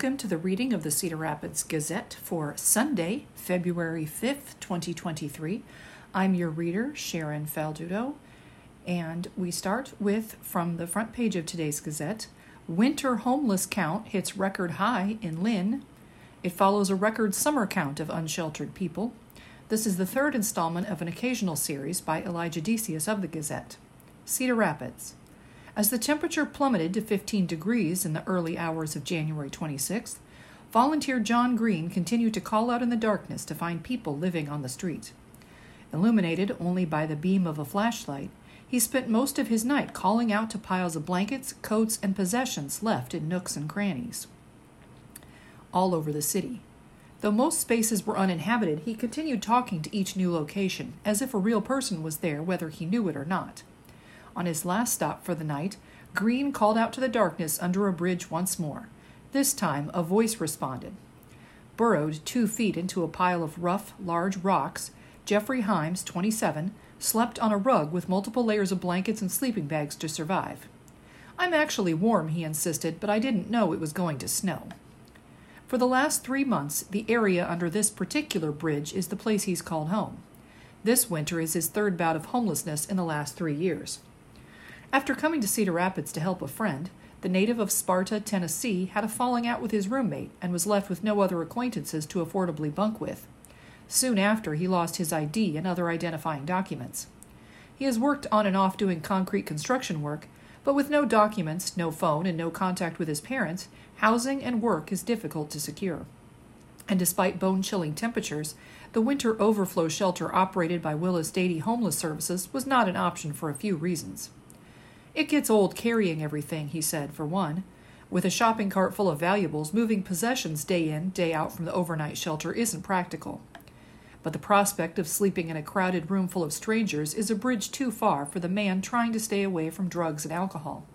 welcome to the reading of the Cedar Rapids Gazette for Sunday, February 5th, 2023. I'm your reader, Sharon Faldudo, and we start with from the front page of today's Gazette Winter homeless count hits record high in Linn. It follows a record summer count of unsheltered people. This is the third installment of an occasional series by Elijah Decious of the Gazette. Cedar Rapids. As the temperature plummeted to 15 degrees in the early hours of January 26th, volunteer John Green continued to call out in the darkness to find people living on the street. Illuminated only by the beam of a flashlight, he spent most of his night calling out to piles of blankets, coats, and possessions left in nooks and crannies all over the city. Though most spaces were uninhabited, he continued talking to each new location, as if a real person was there, whether he knew it or not. On his last stop for the night, Green called out to the darkness under a bridge once more. This time, a voice responded. Burrowed two feet into a pile of rough, large rocks, Jeffrey Himes, 27, slept on a rug with multiple layers of blankets and sleeping bags to survive. I'm actually warm, he insisted, but I didn't know it was going to snow. For the last three months, the area under this particular bridge is the place he's called home. This winter is his third bout of homelessness in the last three years. After coming to Cedar Rapids to help a friend, the native of Sparta, Tennessee, had a falling out with his roommate and was left with no other acquaintances to affordably bunk with. Soon after, he lost his ID and other identifying documents. He has worked on and off doing concrete construction work, but with no documents, no phone, and no contact with his parents, housing and work is difficult to secure. And despite bone chilling temperatures, the winter overflow shelter operated by Willis Dady Homeless Services was not an option for a few reasons. It gets old carrying everything, he said, for one. With a shopping cart full of valuables, moving possessions day in, day out from the overnight shelter isn't practical. But the prospect of sleeping in a crowded room full of strangers is a bridge too far for the man trying to stay away from drugs and alcohol.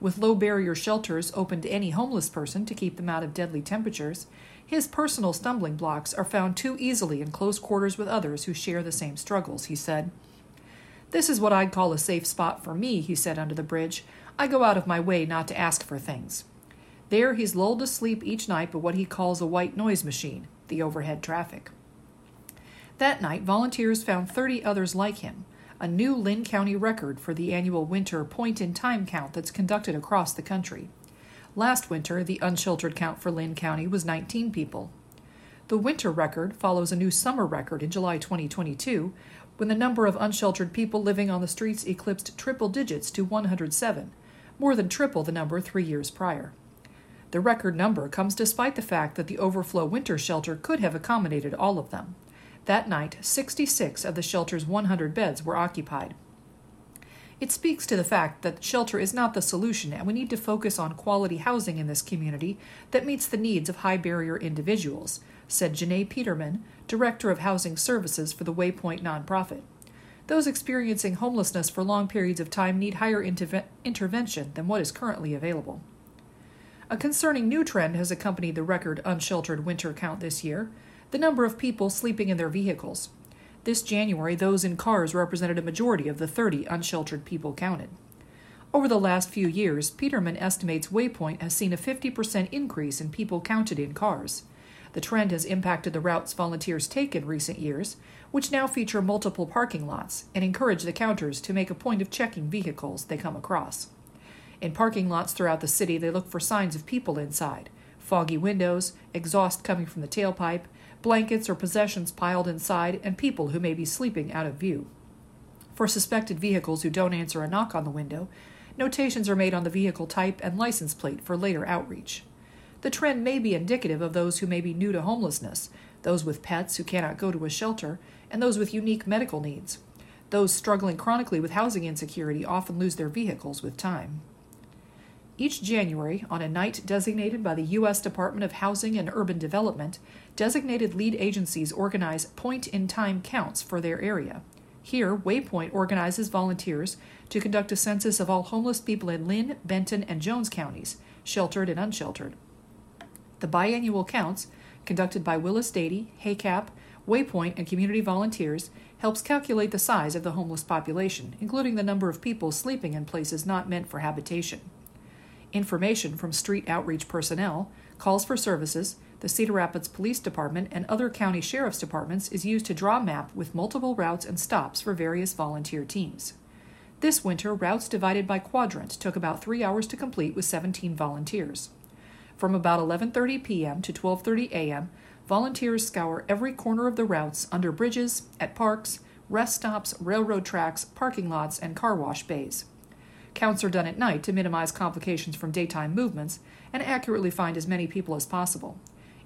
With low barrier shelters open to any homeless person to keep them out of deadly temperatures, his personal stumbling blocks are found too easily in close quarters with others who share the same struggles, he said. This is what I'd call a safe spot for me, he said under the bridge. I go out of my way not to ask for things. There he's lulled to sleep each night by what he calls a white noise machine, the overhead traffic. That night, volunteers found 30 others like him, a new Linn County record for the annual winter point in time count that's conducted across the country. Last winter, the unsheltered count for Linn County was 19 people. The winter record follows a new summer record in July 2022 when the number of unsheltered people living on the streets eclipsed triple digits to 107, more than triple the number three years prior. The record number comes despite the fact that the overflow winter shelter could have accommodated all of them. That night, 66 of the shelter's 100 beds were occupied. It speaks to the fact that shelter is not the solution, and we need to focus on quality housing in this community that meets the needs of high barrier individuals, said Janae Peterman, Director of Housing Services for the Waypoint nonprofit. Those experiencing homelessness for long periods of time need higher interve- intervention than what is currently available. A concerning new trend has accompanied the record unsheltered winter count this year the number of people sleeping in their vehicles. This January, those in cars represented a majority of the 30 unsheltered people counted. Over the last few years, Peterman estimates Waypoint has seen a 50% increase in people counted in cars. The trend has impacted the routes volunteers take in recent years, which now feature multiple parking lots and encourage the counters to make a point of checking vehicles they come across. In parking lots throughout the city, they look for signs of people inside foggy windows, exhaust coming from the tailpipe, blankets or possessions piled inside, and people who may be sleeping out of view. For suspected vehicles who don't answer a knock on the window, notations are made on the vehicle type and license plate for later outreach. The trend may be indicative of those who may be new to homelessness, those with pets who cannot go to a shelter, and those with unique medical needs. Those struggling chronically with housing insecurity often lose their vehicles with time. Each January, on a night designated by the U.S. Department of Housing and Urban Development, designated lead agencies organize point in time counts for their area. Here, Waypoint organizes volunteers to conduct a census of all homeless people in Linn, Benton, and Jones counties, sheltered and unsheltered. The biannual counts, conducted by Willis Dady, HACAP, Waypoint, and community volunteers, helps calculate the size of the homeless population, including the number of people sleeping in places not meant for habitation. Information from street outreach personnel, Calls for Services, the Cedar Rapids Police Department, and other county sheriff's departments is used to draw a map with multiple routes and stops for various volunteer teams. This winter, routes divided by quadrant took about 3 hours to complete with 17 volunteers. From about 11:30 p.m. to 12:30 a.m., volunteers scour every corner of the routes under bridges, at parks, rest stops, railroad tracks, parking lots, and car wash bays. Counts are done at night to minimize complications from daytime movements and accurately find as many people as possible.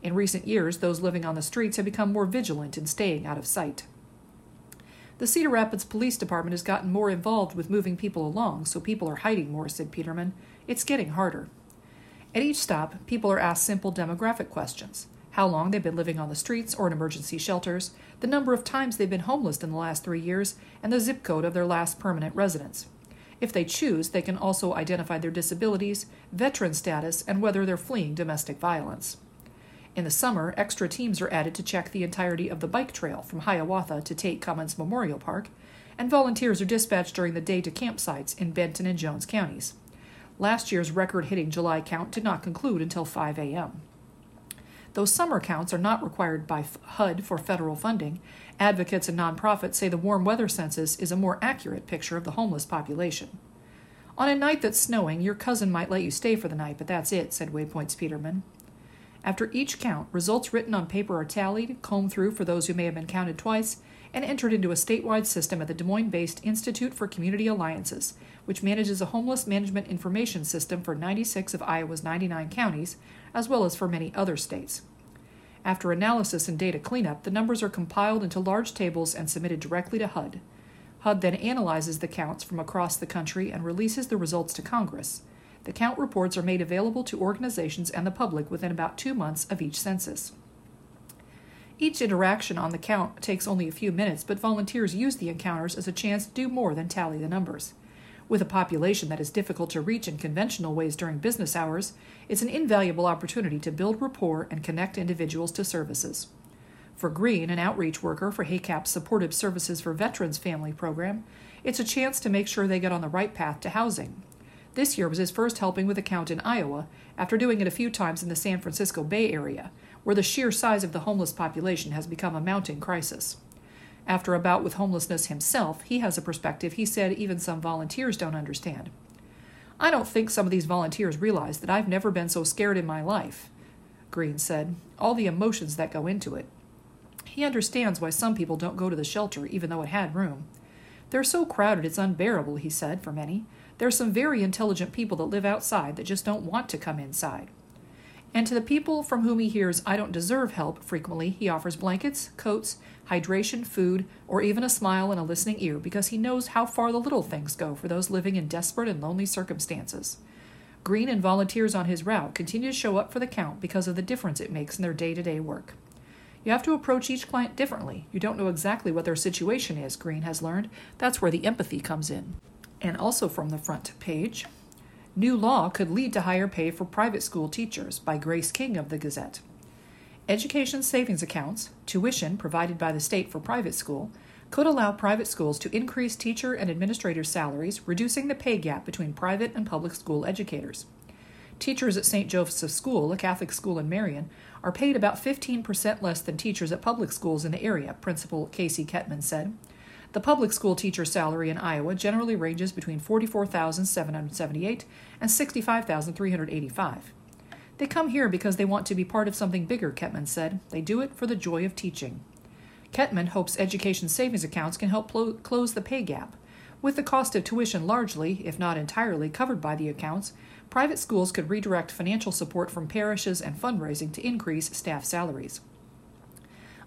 In recent years, those living on the streets have become more vigilant in staying out of sight. The Cedar Rapids Police Department has gotten more involved with moving people along, so people are hiding more, said Peterman. It's getting harder. At each stop, people are asked simple demographic questions how long they've been living on the streets or in emergency shelters, the number of times they've been homeless in the last three years, and the zip code of their last permanent residence. If they choose, they can also identify their disabilities, veteran status, and whether they're fleeing domestic violence. In the summer, extra teams are added to check the entirety of the bike trail from Hiawatha to Tait Cummins Memorial Park, and volunteers are dispatched during the day to campsites in Benton and Jones counties. Last year's record hitting July count did not conclude until 5 a.m. Though summer counts are not required by HUD for federal funding, advocates and nonprofits say the warm weather census is a more accurate picture of the homeless population. On a night that's snowing, your cousin might let you stay for the night, but that's it, said Waypoint's Peterman. After each count, results written on paper are tallied, combed through for those who may have been counted twice, and entered into a statewide system at the Des Moines based Institute for Community Alliances, which manages a homeless management information system for 96 of Iowa's 99 counties, as well as for many other states. After analysis and data cleanup, the numbers are compiled into large tables and submitted directly to HUD. HUD then analyzes the counts from across the country and releases the results to Congress. The count reports are made available to organizations and the public within about two months of each census. Each interaction on the count takes only a few minutes, but volunteers use the encounters as a chance to do more than tally the numbers. With a population that is difficult to reach in conventional ways during business hours, it's an invaluable opportunity to build rapport and connect individuals to services. For Green, an outreach worker for HACAP's Supportive Services for Veterans Family program, it's a chance to make sure they get on the right path to housing. This year was his first helping with a count in Iowa, after doing it a few times in the San Francisco Bay Area, where the sheer size of the homeless population has become a mounting crisis. After a bout with homelessness himself, he has a perspective he said even some volunteers don't understand. I don't think some of these volunteers realize that I've never been so scared in my life, Green said, all the emotions that go into it. He understands why some people don't go to the shelter even though it had room. They're so crowded it's unbearable, he said, for many. There are some very intelligent people that live outside that just don't want to come inside. And to the people from whom he hears I don't deserve help frequently, he offers blankets, coats, hydration, food, or even a smile and a listening ear because he knows how far the little things go for those living in desperate and lonely circumstances. Green and volunteers on his route continue to show up for the count because of the difference it makes in their day to day work. You have to approach each client differently. You don't know exactly what their situation is, Green has learned. That's where the empathy comes in and also from the front page. New law could lead to higher pay for private school teachers by Grace King of the Gazette. Education savings accounts, tuition provided by the state for private school, could allow private schools to increase teacher and administrator salaries, reducing the pay gap between private and public school educators. Teachers at St. Joseph's School, a Catholic school in Marion, are paid about 15% less than teachers at public schools in the area, Principal Casey Ketman said. The public school teacher salary in Iowa generally ranges between 44,778 and 65,385. They come here because they want to be part of something bigger, Ketman said. They do it for the joy of teaching. Ketman hopes education savings accounts can help plo- close the pay gap. With the cost of tuition largely, if not entirely, covered by the accounts, private schools could redirect financial support from parishes and fundraising to increase staff salaries.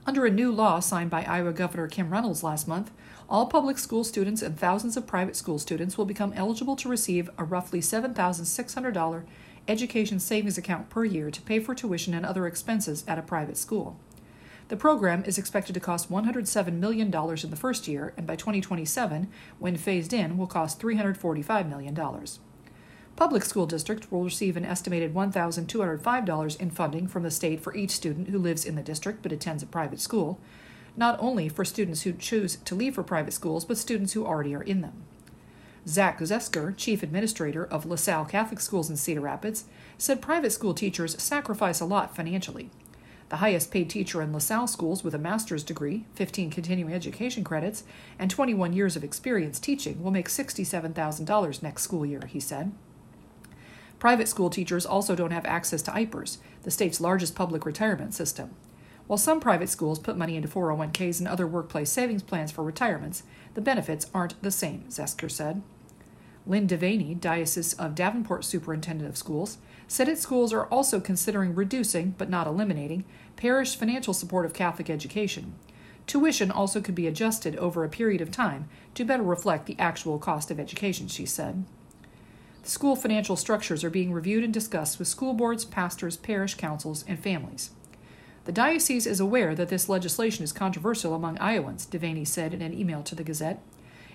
Under a new law signed by Iowa Governor Kim Reynolds last month, all public school students and thousands of private school students will become eligible to receive a roughly $7,600 education savings account per year to pay for tuition and other expenses at a private school. The program is expected to cost $107 million in the first year, and by 2027, when phased in, will cost $345 million. Public school districts will receive an estimated $1,205 in funding from the state for each student who lives in the district but attends a private school, not only for students who choose to leave for private schools, but students who already are in them. Zach Zesker, chief administrator of LaSalle Catholic Schools in Cedar Rapids, said private school teachers sacrifice a lot financially. The highest paid teacher in LaSalle schools with a master's degree, 15 continuing education credits, and 21 years of experience teaching will make $67,000 next school year, he said. Private school teachers also don't have access to IPERS, the state's largest public retirement system. While some private schools put money into 401ks and other workplace savings plans for retirements, the benefits aren't the same, Zesker said. Lynn Devaney, Diocese of Davenport Superintendent of Schools, said its schools are also considering reducing, but not eliminating, parish financial support of Catholic education. Tuition also could be adjusted over a period of time to better reflect the actual cost of education, she said. The school financial structures are being reviewed and discussed with school boards, pastors, parish councils, and families. The diocese is aware that this legislation is controversial among Iowans, Devaney said in an email to the Gazette.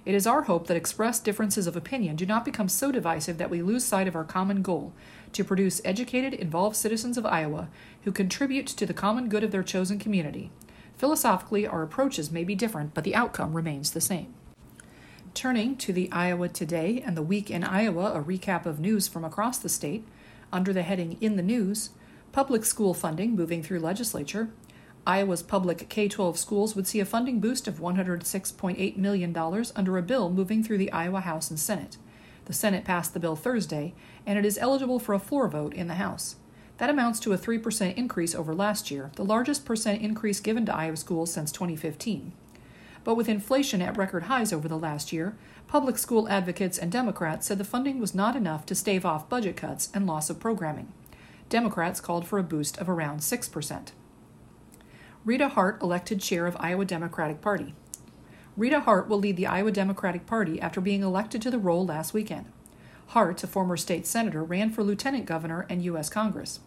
It is our hope that expressed differences of opinion do not become so divisive that we lose sight of our common goal to produce educated, involved citizens of Iowa who contribute to the common good of their chosen community. Philosophically, our approaches may be different, but the outcome remains the same. Turning to the Iowa Today and the Week in Iowa, a recap of news from across the state, under the heading In the News, Public school funding moving through legislature. Iowa's public K 12 schools would see a funding boost of $106.8 million under a bill moving through the Iowa House and Senate. The Senate passed the bill Thursday, and it is eligible for a floor vote in the House. That amounts to a 3% increase over last year, the largest percent increase given to Iowa schools since 2015. But with inflation at record highs over the last year, public school advocates and Democrats said the funding was not enough to stave off budget cuts and loss of programming. Democrats called for a boost of around 6%. Rita Hart elected chair of Iowa Democratic Party. Rita Hart will lead the Iowa Democratic Party after being elected to the role last weekend. Hart, a former state senator, ran for lieutenant governor and U.S. Congress.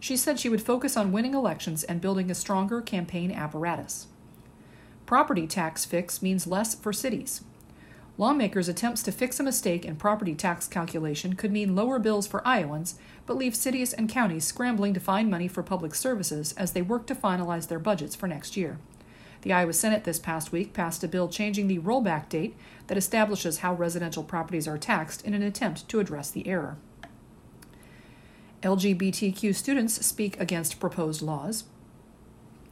She said she would focus on winning elections and building a stronger campaign apparatus. Property tax fix means less for cities. Lawmakers' attempts to fix a mistake in property tax calculation could mean lower bills for Iowans, but leave cities and counties scrambling to find money for public services as they work to finalize their budgets for next year. The Iowa Senate this past week passed a bill changing the rollback date that establishes how residential properties are taxed in an attempt to address the error. LGBTQ students speak against proposed laws.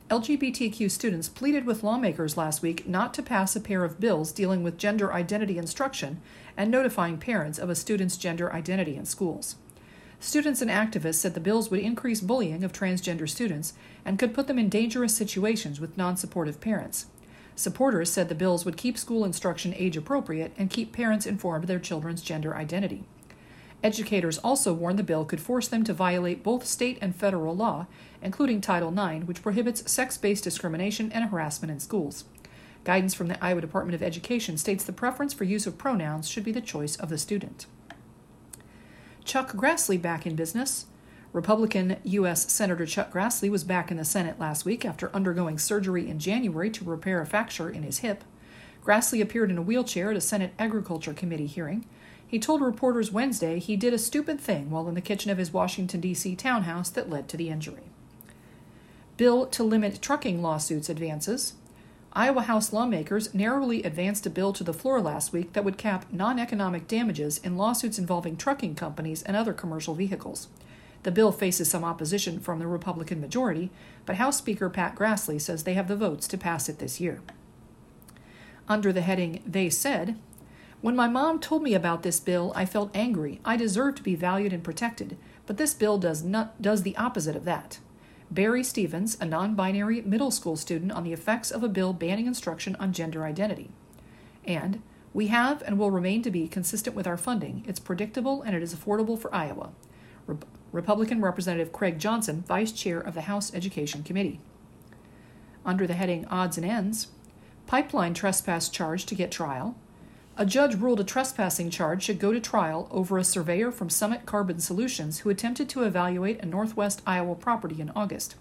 LGBTQ students pleaded with lawmakers last week not to pass a pair of bills dealing with gender identity instruction and notifying parents of a student's gender identity in schools. Students and activists said the bills would increase bullying of transgender students and could put them in dangerous situations with non supportive parents. Supporters said the bills would keep school instruction age appropriate and keep parents informed of their children's gender identity. Educators also warned the bill could force them to violate both state and federal law, including Title IX, which prohibits sex based discrimination and harassment in schools. Guidance from the Iowa Department of Education states the preference for use of pronouns should be the choice of the student. Chuck Grassley back in business. Republican U.S. Senator Chuck Grassley was back in the Senate last week after undergoing surgery in January to repair a fracture in his hip. Grassley appeared in a wheelchair at a Senate Agriculture Committee hearing. He told reporters Wednesday he did a stupid thing while in the kitchen of his Washington, D.C. townhouse that led to the injury. Bill to limit trucking lawsuits advances. Iowa House lawmakers narrowly advanced a bill to the floor last week that would cap non economic damages in lawsuits involving trucking companies and other commercial vehicles. The bill faces some opposition from the Republican majority, but House Speaker Pat Grassley says they have the votes to pass it this year. Under the heading They Said, when my mom told me about this bill, I felt angry. I deserve to be valued and protected, but this bill does not does the opposite of that. Barry Stevens, a non-binary middle school student on the effects of a bill banning instruction on gender identity. And we have and will remain to be consistent with our funding. It's predictable and it is affordable for Iowa. Re- Republican Representative Craig Johnson, Vice Chair of the House Education Committee. Under the heading Odds and Ends, pipeline trespass charge to get trial, a judge ruled a trespassing charge should go to trial over a surveyor from Summit Carbon Solutions who attempted to evaluate a northwest Iowa property in August.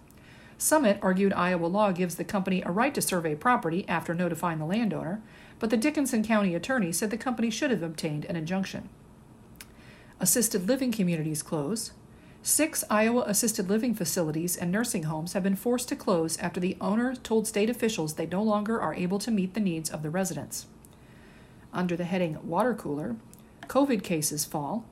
Summit argued Iowa law gives the company a right to survey property after notifying the landowner, but the Dickinson County attorney said the company should have obtained an injunction. Assisted living communities close. Six Iowa assisted living facilities and nursing homes have been forced to close after the owner told state officials they no longer are able to meet the needs of the residents under the heading Water Cooler, COVID cases fall.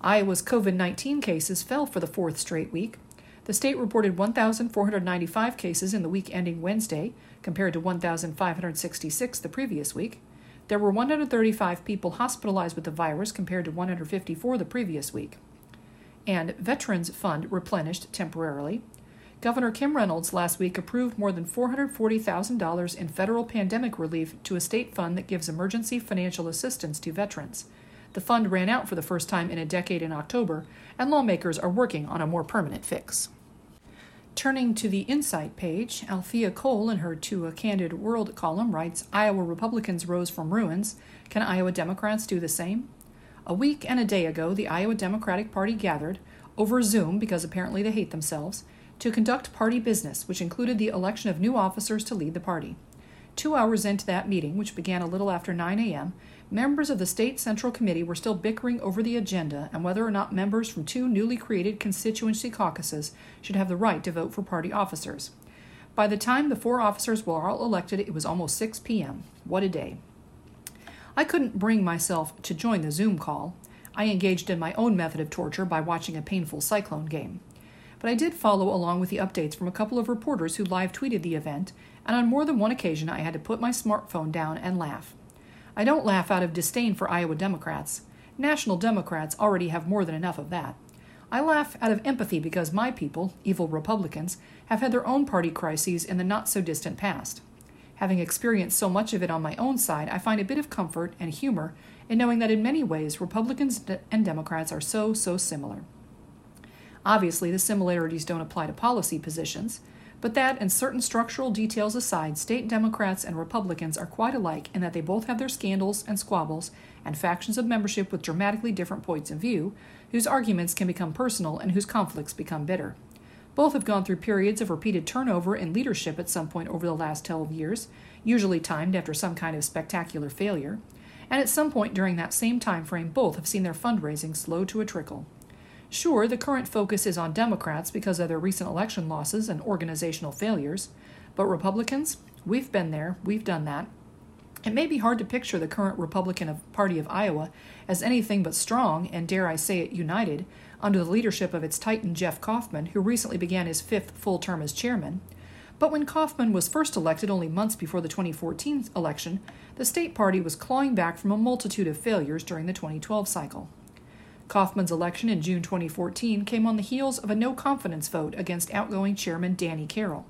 Iowa's COVID 19 cases fell for the fourth straight week. The state reported 1,495 cases in the week ending Wednesday, compared to 1,566 the previous week. There were 135 people hospitalized with the virus compared to 154 the previous week. And Veterans Fund replenished temporarily. Governor Kim Reynolds last week approved more than $440,000 in federal pandemic relief to a state fund that gives emergency financial assistance to veterans. The fund ran out for the first time in a decade in October, and lawmakers are working on a more permanent fix. Turning to the Insight page, Althea Cole, in her To a Candid World column, writes Iowa Republicans rose from ruins. Can Iowa Democrats do the same? A week and a day ago, the Iowa Democratic Party gathered, over Zoom because apparently they hate themselves, to conduct party business, which included the election of new officers to lead the party. Two hours into that meeting, which began a little after 9 a.m., members of the State Central Committee were still bickering over the agenda and whether or not members from two newly created constituency caucuses should have the right to vote for party officers. By the time the four officers were all elected, it was almost 6 p.m. What a day. I couldn't bring myself to join the Zoom call. I engaged in my own method of torture by watching a painful cyclone game. But I did follow along with the updates from a couple of reporters who live tweeted the event, and on more than one occasion I had to put my smartphone down and laugh. I don't laugh out of disdain for Iowa Democrats. National Democrats already have more than enough of that. I laugh out of empathy because my people, evil Republicans, have had their own party crises in the not so distant past. Having experienced so much of it on my own side, I find a bit of comfort and humor in knowing that in many ways Republicans and Democrats are so, so similar. Obviously, the similarities don't apply to policy positions. But that and certain structural details aside, state Democrats and Republicans are quite alike in that they both have their scandals and squabbles and factions of membership with dramatically different points of view, whose arguments can become personal and whose conflicts become bitter. Both have gone through periods of repeated turnover in leadership at some point over the last 12 years, usually timed after some kind of spectacular failure. And at some point during that same time frame, both have seen their fundraising slow to a trickle. Sure, the current focus is on Democrats because of their recent election losses and organizational failures, but Republicans, we've been there, we've done that. It may be hard to picture the current Republican Party of Iowa as anything but strong, and dare I say it, united, under the leadership of its titan Jeff Kaufman, who recently began his fifth full term as chairman. But when Kaufman was first elected only months before the 2014 election, the state party was clawing back from a multitude of failures during the 2012 cycle. Kaufman's election in June 2014 came on the heels of a no confidence vote against outgoing chairman Danny Carroll.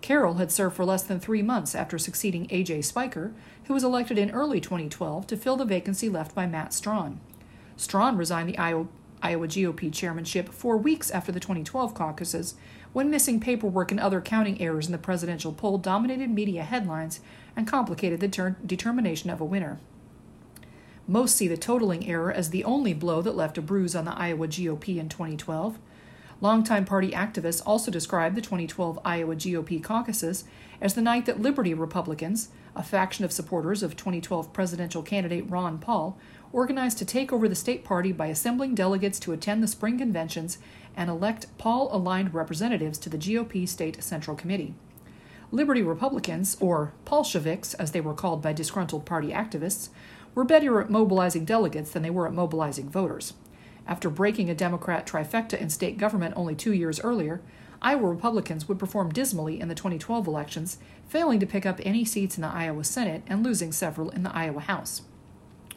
Carroll had served for less than three months after succeeding A.J. Spiker, who was elected in early 2012 to fill the vacancy left by Matt Strawn. Strawn resigned the Iowa, Iowa GOP chairmanship four weeks after the 2012 caucuses, when missing paperwork and other counting errors in the presidential poll dominated media headlines and complicated the ter- determination of a winner. Most see the totaling error as the only blow that left a bruise on the Iowa GOP in 2012. Longtime party activists also described the 2012 Iowa GOP caucuses as the night that Liberty Republicans, a faction of supporters of 2012 presidential candidate Ron Paul, organized to take over the state party by assembling delegates to attend the spring conventions and elect Paul aligned representatives to the GOP State Central Committee. Liberty Republicans, or Paulsheviks as they were called by disgruntled party activists, were better at mobilizing delegates than they were at mobilizing voters. After breaking a Democrat trifecta in state government only two years earlier, Iowa Republicans would perform dismally in the 2012 elections, failing to pick up any seats in the Iowa Senate and losing several in the Iowa House.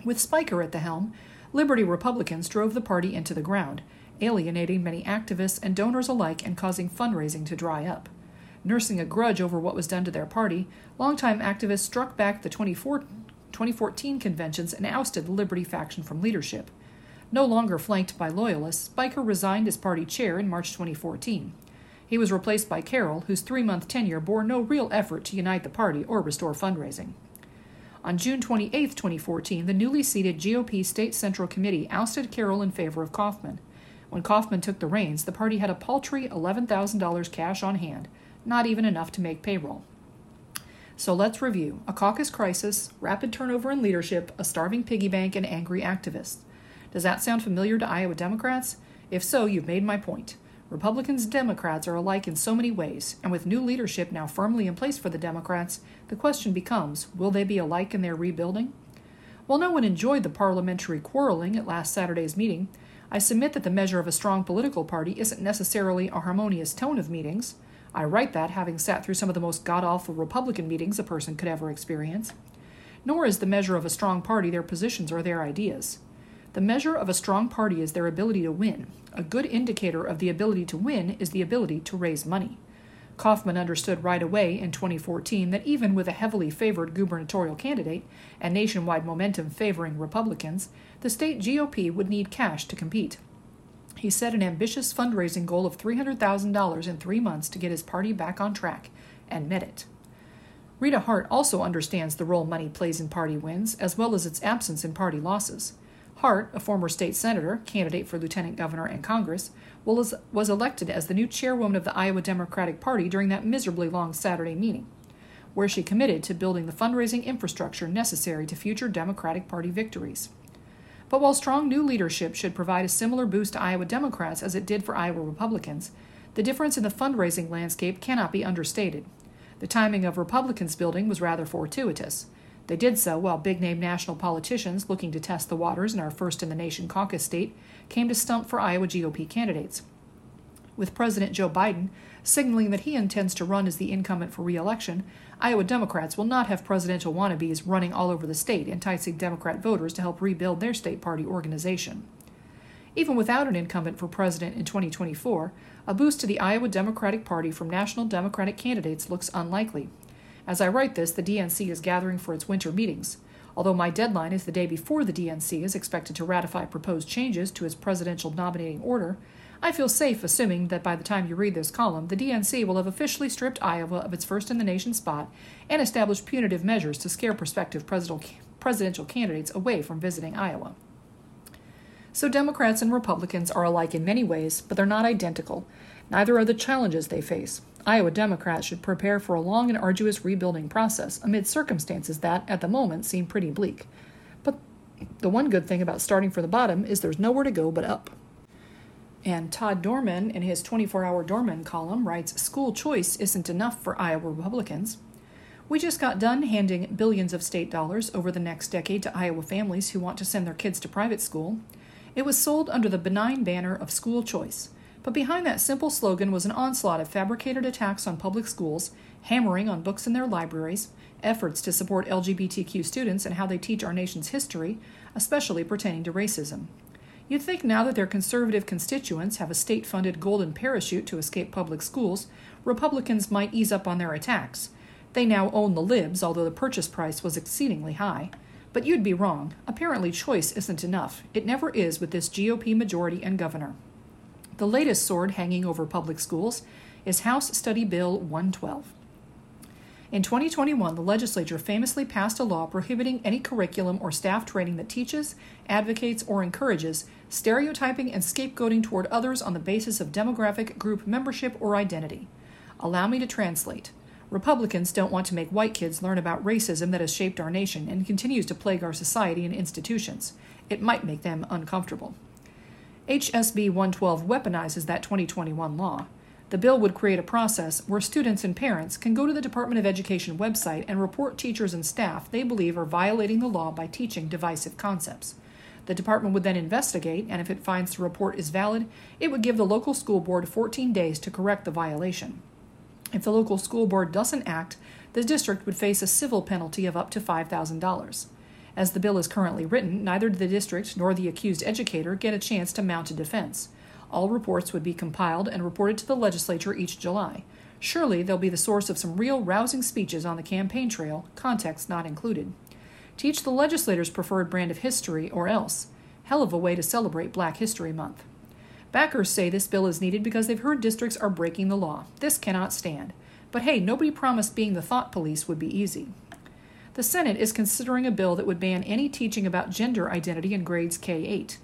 With Spiker at the helm, Liberty Republicans drove the party into the ground, alienating many activists and donors alike and causing fundraising to dry up. Nursing a grudge over what was done to their party, longtime activists struck back the 24 2014 conventions and ousted the Liberty faction from leadership. No longer flanked by loyalists, Spiker resigned as party chair in March 2014. He was replaced by Carroll, whose three month tenure bore no real effort to unite the party or restore fundraising. On June 28, 2014, the newly seated GOP State Central Committee ousted Carroll in favor of Kaufman. When Kaufman took the reins, the party had a paltry $11,000 cash on hand, not even enough to make payroll. So let's review a caucus crisis, rapid turnover in leadership, a starving piggy bank, and angry activists. Does that sound familiar to Iowa Democrats? If so, you've made my point. Republicans and Democrats are alike in so many ways, and with new leadership now firmly in place for the Democrats, the question becomes will they be alike in their rebuilding? While no one enjoyed the parliamentary quarreling at last Saturday's meeting, I submit that the measure of a strong political party isn't necessarily a harmonious tone of meetings. I write that having sat through some of the most god awful Republican meetings a person could ever experience. Nor is the measure of a strong party their positions or their ideas. The measure of a strong party is their ability to win. A good indicator of the ability to win is the ability to raise money. Kaufman understood right away in 2014 that even with a heavily favored gubernatorial candidate and nationwide momentum favoring Republicans, the state GOP would need cash to compete. He set an ambitious fundraising goal of $300,000 in three months to get his party back on track, and met it. Rita Hart also understands the role money plays in party wins, as well as its absence in party losses. Hart, a former state senator, candidate for lieutenant governor and Congress, was, was elected as the new chairwoman of the Iowa Democratic Party during that miserably long Saturday meeting, where she committed to building the fundraising infrastructure necessary to future Democratic Party victories. But while strong new leadership should provide a similar boost to Iowa Democrats as it did for Iowa Republicans, the difference in the fundraising landscape cannot be understated. The timing of Republicans' building was rather fortuitous. They did so while big name national politicians looking to test the waters in our first in the nation caucus state came to stump for Iowa GOP candidates. With President Joe Biden signaling that he intends to run as the incumbent for re election, Iowa Democrats will not have presidential wannabes running all over the state, enticing Democrat voters to help rebuild their state party organization. Even without an incumbent for president in 2024, a boost to the Iowa Democratic Party from national Democratic candidates looks unlikely. As I write this, the DNC is gathering for its winter meetings. Although my deadline is the day before the DNC is expected to ratify proposed changes to its presidential nominating order, I feel safe assuming that by the time you read this column, the DNC will have officially stripped Iowa of its first in the nation spot and established punitive measures to scare prospective presidential candidates away from visiting Iowa. So, Democrats and Republicans are alike in many ways, but they're not identical. Neither are the challenges they face. Iowa Democrats should prepare for a long and arduous rebuilding process amid circumstances that, at the moment, seem pretty bleak. But the one good thing about starting from the bottom is there's nowhere to go but up. And Todd Dorman, in his 24 hour Dorman column, writes School choice isn't enough for Iowa Republicans. We just got done handing billions of state dollars over the next decade to Iowa families who want to send their kids to private school. It was sold under the benign banner of school choice. But behind that simple slogan was an onslaught of fabricated attacks on public schools, hammering on books in their libraries, efforts to support LGBTQ students and how they teach our nation's history, especially pertaining to racism. You'd think now that their conservative constituents have a state funded golden parachute to escape public schools, Republicans might ease up on their attacks. They now own the libs, although the purchase price was exceedingly high. But you'd be wrong. Apparently, choice isn't enough. It never is with this GOP majority and governor. The latest sword hanging over public schools is House Study Bill 112. In 2021, the legislature famously passed a law prohibiting any curriculum or staff training that teaches, advocates, or encourages stereotyping and scapegoating toward others on the basis of demographic group membership or identity. Allow me to translate. Republicans don't want to make white kids learn about racism that has shaped our nation and continues to plague our society and institutions. It might make them uncomfortable. HSB 112 weaponizes that 2021 law. The bill would create a process where students and parents can go to the Department of Education website and report teachers and staff they believe are violating the law by teaching divisive concepts. The department would then investigate, and if it finds the report is valid, it would give the local school board 14 days to correct the violation. If the local school board doesn't act, the district would face a civil penalty of up to $5,000. As the bill is currently written, neither the district nor the accused educator get a chance to mount a defense. All reports would be compiled and reported to the legislature each July. Surely they'll be the source of some real rousing speeches on the campaign trail, context not included. Teach the legislators' preferred brand of history, or else. Hell of a way to celebrate Black History Month. Backers say this bill is needed because they've heard districts are breaking the law. This cannot stand. But hey, nobody promised being the thought police would be easy. The Senate is considering a bill that would ban any teaching about gender identity in grades K 8.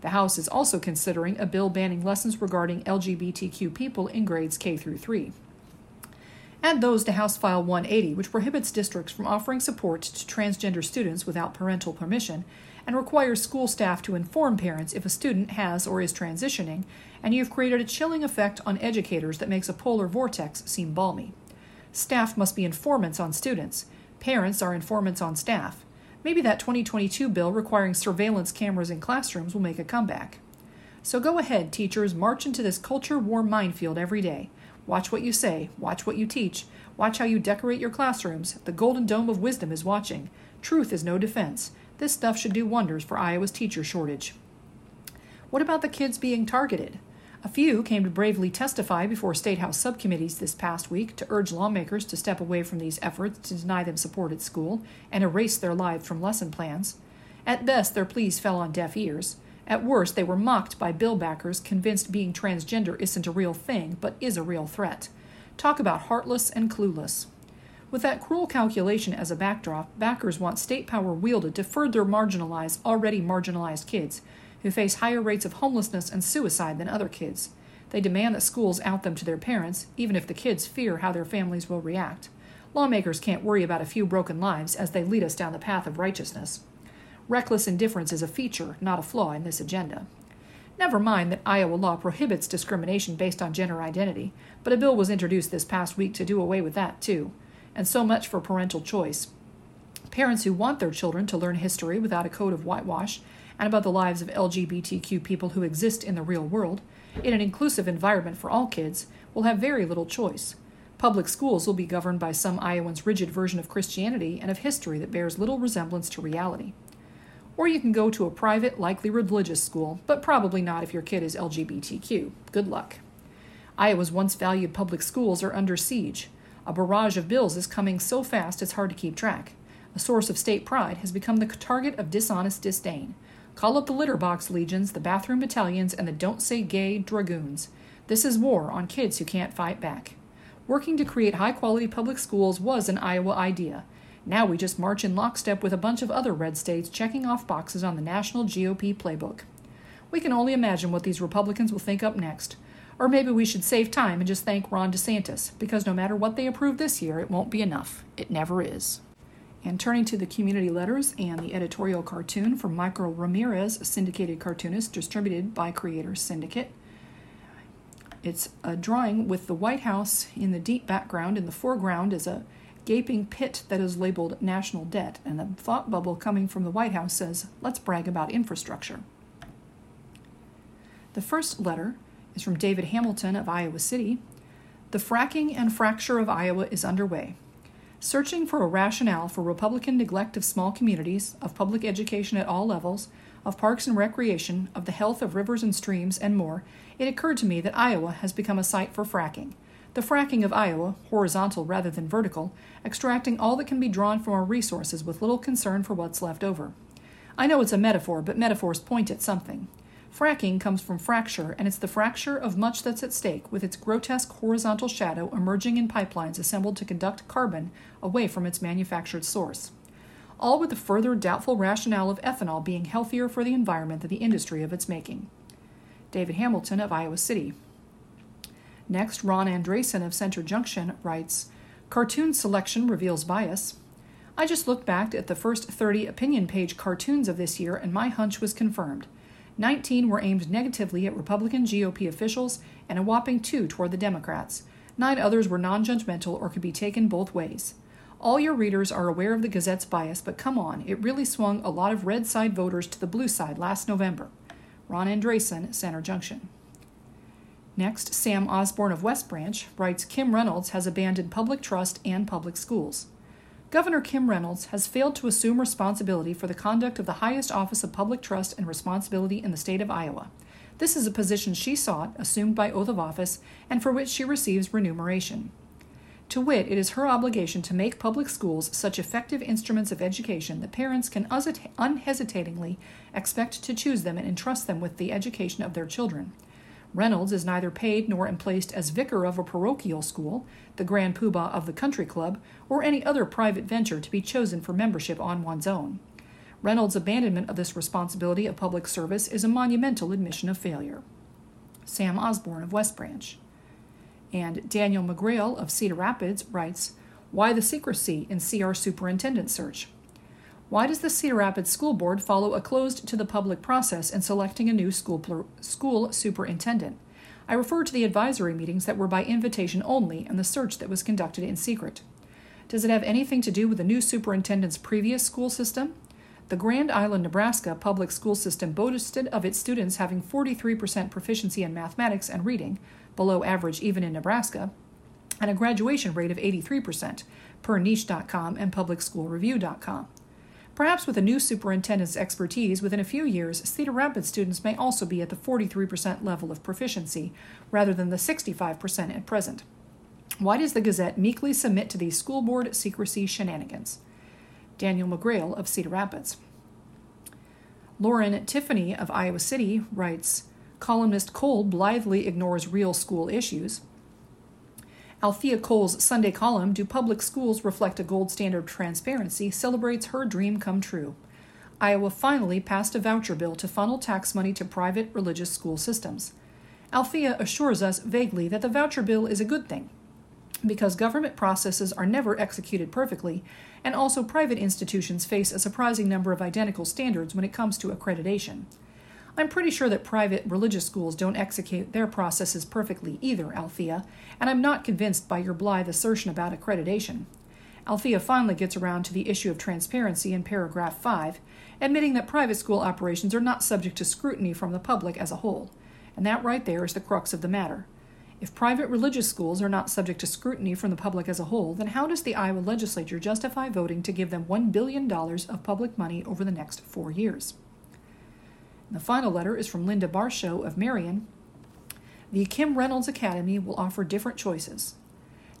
The House is also considering a bill banning lessons regarding LGBTQ people in grades K through 3. Add those to House File 180, which prohibits districts from offering support to transgender students without parental permission and requires school staff to inform parents if a student has or is transitioning, and you've created a chilling effect on educators that makes a polar vortex seem balmy. Staff must be informants on students, parents are informants on staff. Maybe that 2022 bill requiring surveillance cameras in classrooms will make a comeback. So go ahead, teachers, march into this culture war minefield every day. Watch what you say, watch what you teach, watch how you decorate your classrooms. The golden dome of wisdom is watching. Truth is no defense. This stuff should do wonders for Iowa's teacher shortage. What about the kids being targeted? A few came to bravely testify before State House subcommittees this past week to urge lawmakers to step away from these efforts to deny them support at school and erase their lives from lesson plans. At best, their pleas fell on deaf ears. At worst, they were mocked by bill backers convinced being transgender isn't a real thing, but is a real threat. Talk about heartless and clueless. With that cruel calculation as a backdrop, backers want state power wielded to further marginalize already marginalized kids who face higher rates of homelessness and suicide than other kids. They demand that schools out them to their parents, even if the kids fear how their families will react. Lawmakers can't worry about a few broken lives as they lead us down the path of righteousness. Reckless indifference is a feature, not a flaw, in this agenda. Never mind that Iowa law prohibits discrimination based on gender identity, but a bill was introduced this past week to do away with that, too. And so much for parental choice. Parents who want their children to learn history without a coat of whitewash and about the lives of LGBTQ people who exist in the real world, in an inclusive environment for all kids, will have very little choice. Public schools will be governed by some Iowans' rigid version of Christianity and of history that bears little resemblance to reality. Or you can go to a private, likely religious school, but probably not if your kid is LGBTQ. Good luck. Iowa's once valued public schools are under siege. A barrage of bills is coming so fast it's hard to keep track. A source of state pride has become the target of dishonest disdain. Call up the litter box legions, the bathroom battalions, and the don't say gay dragoons. This is war on kids who can't fight back. Working to create high quality public schools was an Iowa idea. Now we just march in lockstep with a bunch of other red states checking off boxes on the national GOP playbook. We can only imagine what these Republicans will think up next. Or maybe we should save time and just thank Ron DeSantis, because no matter what they approve this year, it won't be enough. It never is. And turning to the community letters and the editorial cartoon from Michael Ramirez, syndicated cartoonist distributed by Creators Syndicate. It's a drawing with the White House in the deep background. In the foreground is a gaping pit that is labeled national debt, and the thought bubble coming from the White House says, Let's brag about infrastructure. The first letter is from David Hamilton of Iowa City. The fracking and fracture of Iowa is underway. Searching for a rationale for Republican neglect of small communities, of public education at all levels, of parks and recreation, of the health of rivers and streams, and more, it occurred to me that Iowa has become a site for fracking. The fracking of Iowa, horizontal rather than vertical, extracting all that can be drawn from our resources with little concern for what's left over. I know it's a metaphor, but metaphors point at something. Fracking comes from fracture, and it's the fracture of much that's at stake, with its grotesque horizontal shadow emerging in pipelines assembled to conduct carbon away from its manufactured source. All with the further doubtful rationale of ethanol being healthier for the environment than the industry of its making. David Hamilton of Iowa City. Next, Ron Andresen of Center Junction writes Cartoon selection reveals bias. I just looked back at the first 30 opinion page cartoons of this year, and my hunch was confirmed. 19 were aimed negatively at Republican GOP officials, and a whopping two toward the Democrats. Nine others were non judgmental or could be taken both ways. All your readers are aware of the Gazette's bias, but come on, it really swung a lot of red side voters to the blue side last November. Ron Andresen, Center Junction. Next, Sam Osborne of West Branch writes Kim Reynolds has abandoned public trust and public schools. Governor Kim Reynolds has failed to assume responsibility for the conduct of the highest office of public trust and responsibility in the state of Iowa. This is a position she sought, assumed by oath of office, and for which she receives remuneration. To wit, it is her obligation to make public schools such effective instruments of education that parents can unhesitatingly expect to choose them and entrust them with the education of their children. Reynolds is neither paid nor emplaced as vicar of a parochial school, the grand poobah of the country club, or any other private venture to be chosen for membership on one's own. Reynolds' abandonment of this responsibility of public service is a monumental admission of failure. Sam Osborne of West Branch. And Daniel McGrail of Cedar Rapids writes Why the secrecy in CR superintendent search? Why does the Cedar Rapids School Board follow a closed to the public process in selecting a new school, school superintendent? I refer to the advisory meetings that were by invitation only and the search that was conducted in secret. Does it have anything to do with the new superintendent's previous school system? The Grand Island, Nebraska public school system boasted of its students having 43% proficiency in mathematics and reading, below average even in Nebraska, and a graduation rate of 83%, per niche.com and publicschoolreview.com. Perhaps with a new superintendent's expertise, within a few years, Cedar Rapids students may also be at the 43% level of proficiency, rather than the 65% at present. Why does the Gazette meekly submit to these school board secrecy shenanigans? Daniel McGrail of Cedar Rapids. Lauren Tiffany of Iowa City writes Columnist Cole blithely ignores real school issues. Althea Cole's Sunday column, Do Public Schools Reflect a Gold Standard of Transparency, celebrates her dream come true. Iowa finally passed a voucher bill to funnel tax money to private religious school systems. Althea assures us vaguely that the voucher bill is a good thing because government processes are never executed perfectly, and also private institutions face a surprising number of identical standards when it comes to accreditation. I'm pretty sure that private religious schools don't execute their processes perfectly either, Althea, and I'm not convinced by your blithe assertion about accreditation. Althea finally gets around to the issue of transparency in paragraph 5, admitting that private school operations are not subject to scrutiny from the public as a whole. And that right there is the crux of the matter. If private religious schools are not subject to scrutiny from the public as a whole, then how does the Iowa legislature justify voting to give them $1 billion of public money over the next four years? The final letter is from Linda Barshow of Marion. The Kim Reynolds Academy will offer different choices.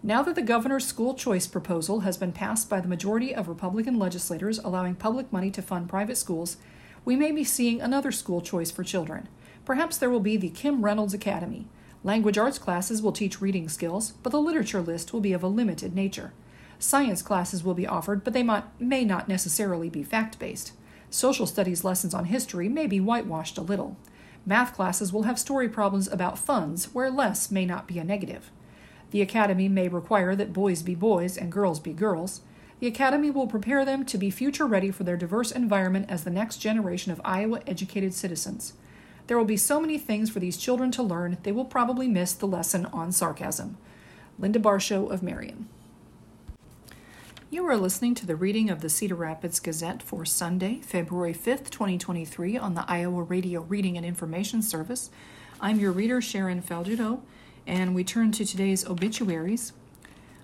Now that the governor's school choice proposal has been passed by the majority of Republican legislators allowing public money to fund private schools, we may be seeing another school choice for children. Perhaps there will be the Kim Reynolds Academy. Language arts classes will teach reading skills, but the literature list will be of a limited nature. Science classes will be offered, but they may not necessarily be fact based. Social studies lessons on history may be whitewashed a little. Math classes will have story problems about funds, where less may not be a negative. The Academy may require that boys be boys and girls be girls. The Academy will prepare them to be future ready for their diverse environment as the next generation of Iowa educated citizens. There will be so many things for these children to learn, they will probably miss the lesson on sarcasm. Linda Barshow of Marion. You are listening to the reading of the Cedar Rapids Gazette for Sunday, February 5th, 2023, on the Iowa Radio Reading and Information Service. I'm your reader, Sharon Faldudo, and we turn to today's obituaries.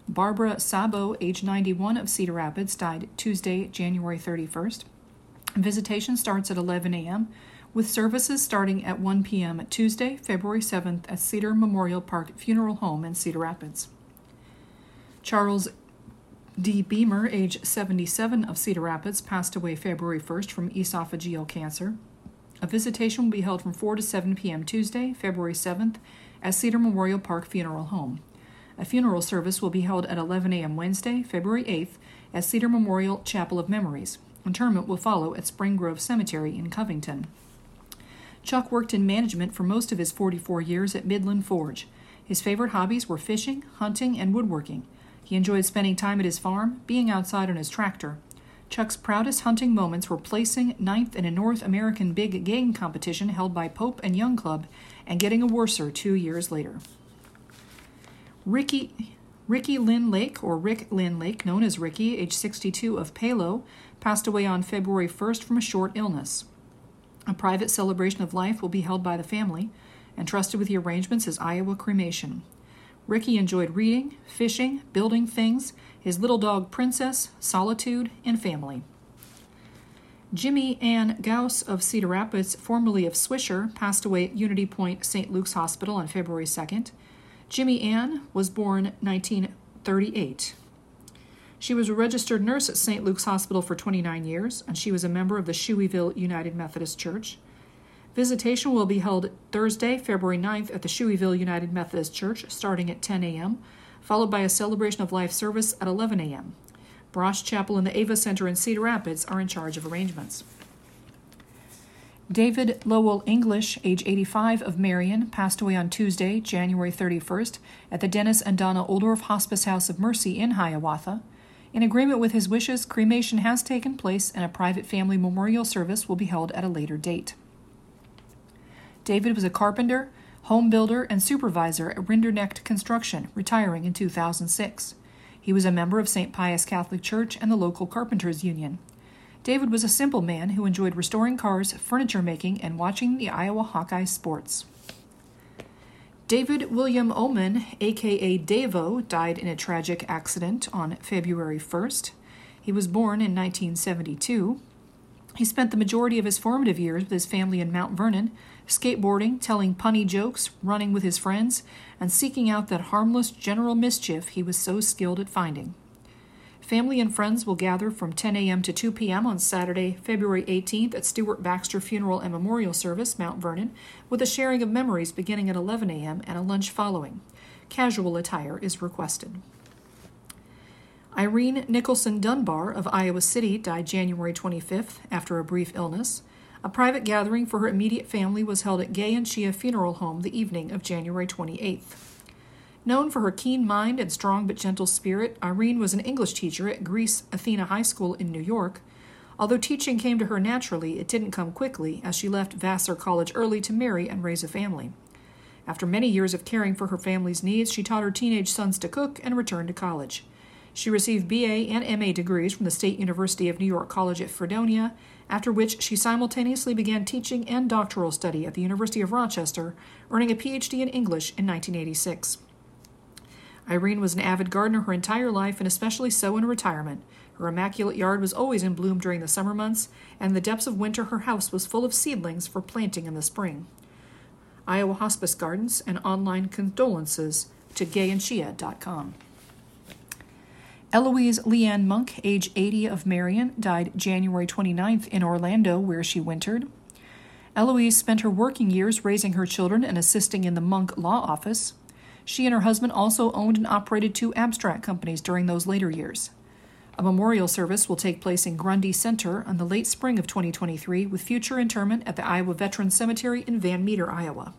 Barbara Sabo, age 91, of Cedar Rapids, died Tuesday, January 31st. Visitation starts at 11 a.m., with services starting at 1 p.m. Tuesday, February 7th, at Cedar Memorial Park Funeral Home in Cedar Rapids. Charles D. Beamer, age 77 of Cedar Rapids, passed away February 1st from esophageal cancer. A visitation will be held from 4 to 7 p.m. Tuesday, February 7th, at Cedar Memorial Park Funeral Home. A funeral service will be held at 11 a.m. Wednesday, February 8th, at Cedar Memorial Chapel of Memories. Interment will follow at Spring Grove Cemetery in Covington. Chuck worked in management for most of his 44 years at Midland Forge. His favorite hobbies were fishing, hunting, and woodworking. He enjoyed spending time at his farm, being outside on his tractor. Chuck's proudest hunting moments were placing ninth in a North American big game competition held by Pope and Young Club and getting a worser two years later. Ricky Ricky Lynn Lake, or Rick Lynn Lake, known as Ricky, age 62 of Palo, passed away on February 1st from a short illness. A private celebration of life will be held by the family, and trusted with the arrangements is Iowa cremation. Ricky enjoyed reading, fishing, building things, his little dog Princess, solitude, and family. Jimmy Ann Gauss of Cedar Rapids, formerly of Swisher, passed away at Unity Point St. Luke's Hospital on February 2nd. Jimmy Ann was born 1938. She was a registered nurse at St. Luke's Hospital for 29 years, and she was a member of the Shueyville United Methodist Church. Visitation will be held Thursday, February 9th at the Shueyville United Methodist Church, starting at 10 a.m., followed by a celebration of life service at 11 a.m. Brosh Chapel and the Ava Center in Cedar Rapids are in charge of arrangements. David Lowell English, age 85 of Marion, passed away on Tuesday, January 31st, at the Dennis and Donna Oldorf Hospice House of Mercy in Hiawatha. In agreement with his wishes, cremation has taken place and a private family memorial service will be held at a later date. David was a carpenter, home builder, and supervisor at Rinderknecht Construction, retiring in 2006. He was a member of St. Pius Catholic Church and the local Carpenters Union. David was a simple man who enjoyed restoring cars, furniture making, and watching the Iowa Hawkeye sports. David William Oman, aka Davo, died in a tragic accident on February 1st. He was born in 1972. He spent the majority of his formative years with his family in Mount Vernon, skateboarding, telling punny jokes, running with his friends, and seeking out that harmless general mischief he was so skilled at finding. Family and friends will gather from 10 a.m. to 2 p.m. on Saturday, February 18th at Stewart Baxter Funeral and Memorial Service, Mount Vernon, with a sharing of memories beginning at 11 a.m. and a lunch following. Casual attire is requested. Irene Nicholson Dunbar of Iowa City died January 25th after a brief illness. A private gathering for her immediate family was held at Gay and Ciha Funeral Home the evening of January 28th. Known for her keen mind and strong but gentle spirit, Irene was an English teacher at Greece Athena High School in New York. Although teaching came to her naturally, it didn't come quickly, as she left Vassar College early to marry and raise a family. After many years of caring for her family's needs, she taught her teenage sons to cook and returned to college. She received BA and MA degrees from the State University of New York College at Fredonia, after which she simultaneously began teaching and doctoral study at the University of Rochester, earning a PhD in English in 1986. Irene was an avid gardener her entire life, and especially so in retirement. Her immaculate yard was always in bloom during the summer months, and in the depths of winter her house was full of seedlings for planting in the spring. Iowa Hospice Gardens and online condolences to gayandciha.com. Eloise Leanne Monk, age 80 of Marion, died January 29th in Orlando, where she wintered. Eloise spent her working years raising her children and assisting in the Monk Law Office. She and her husband also owned and operated two abstract companies during those later years. A memorial service will take place in Grundy Center in the late spring of 2023 with future interment at the Iowa Veterans Cemetery in Van Meter, Iowa.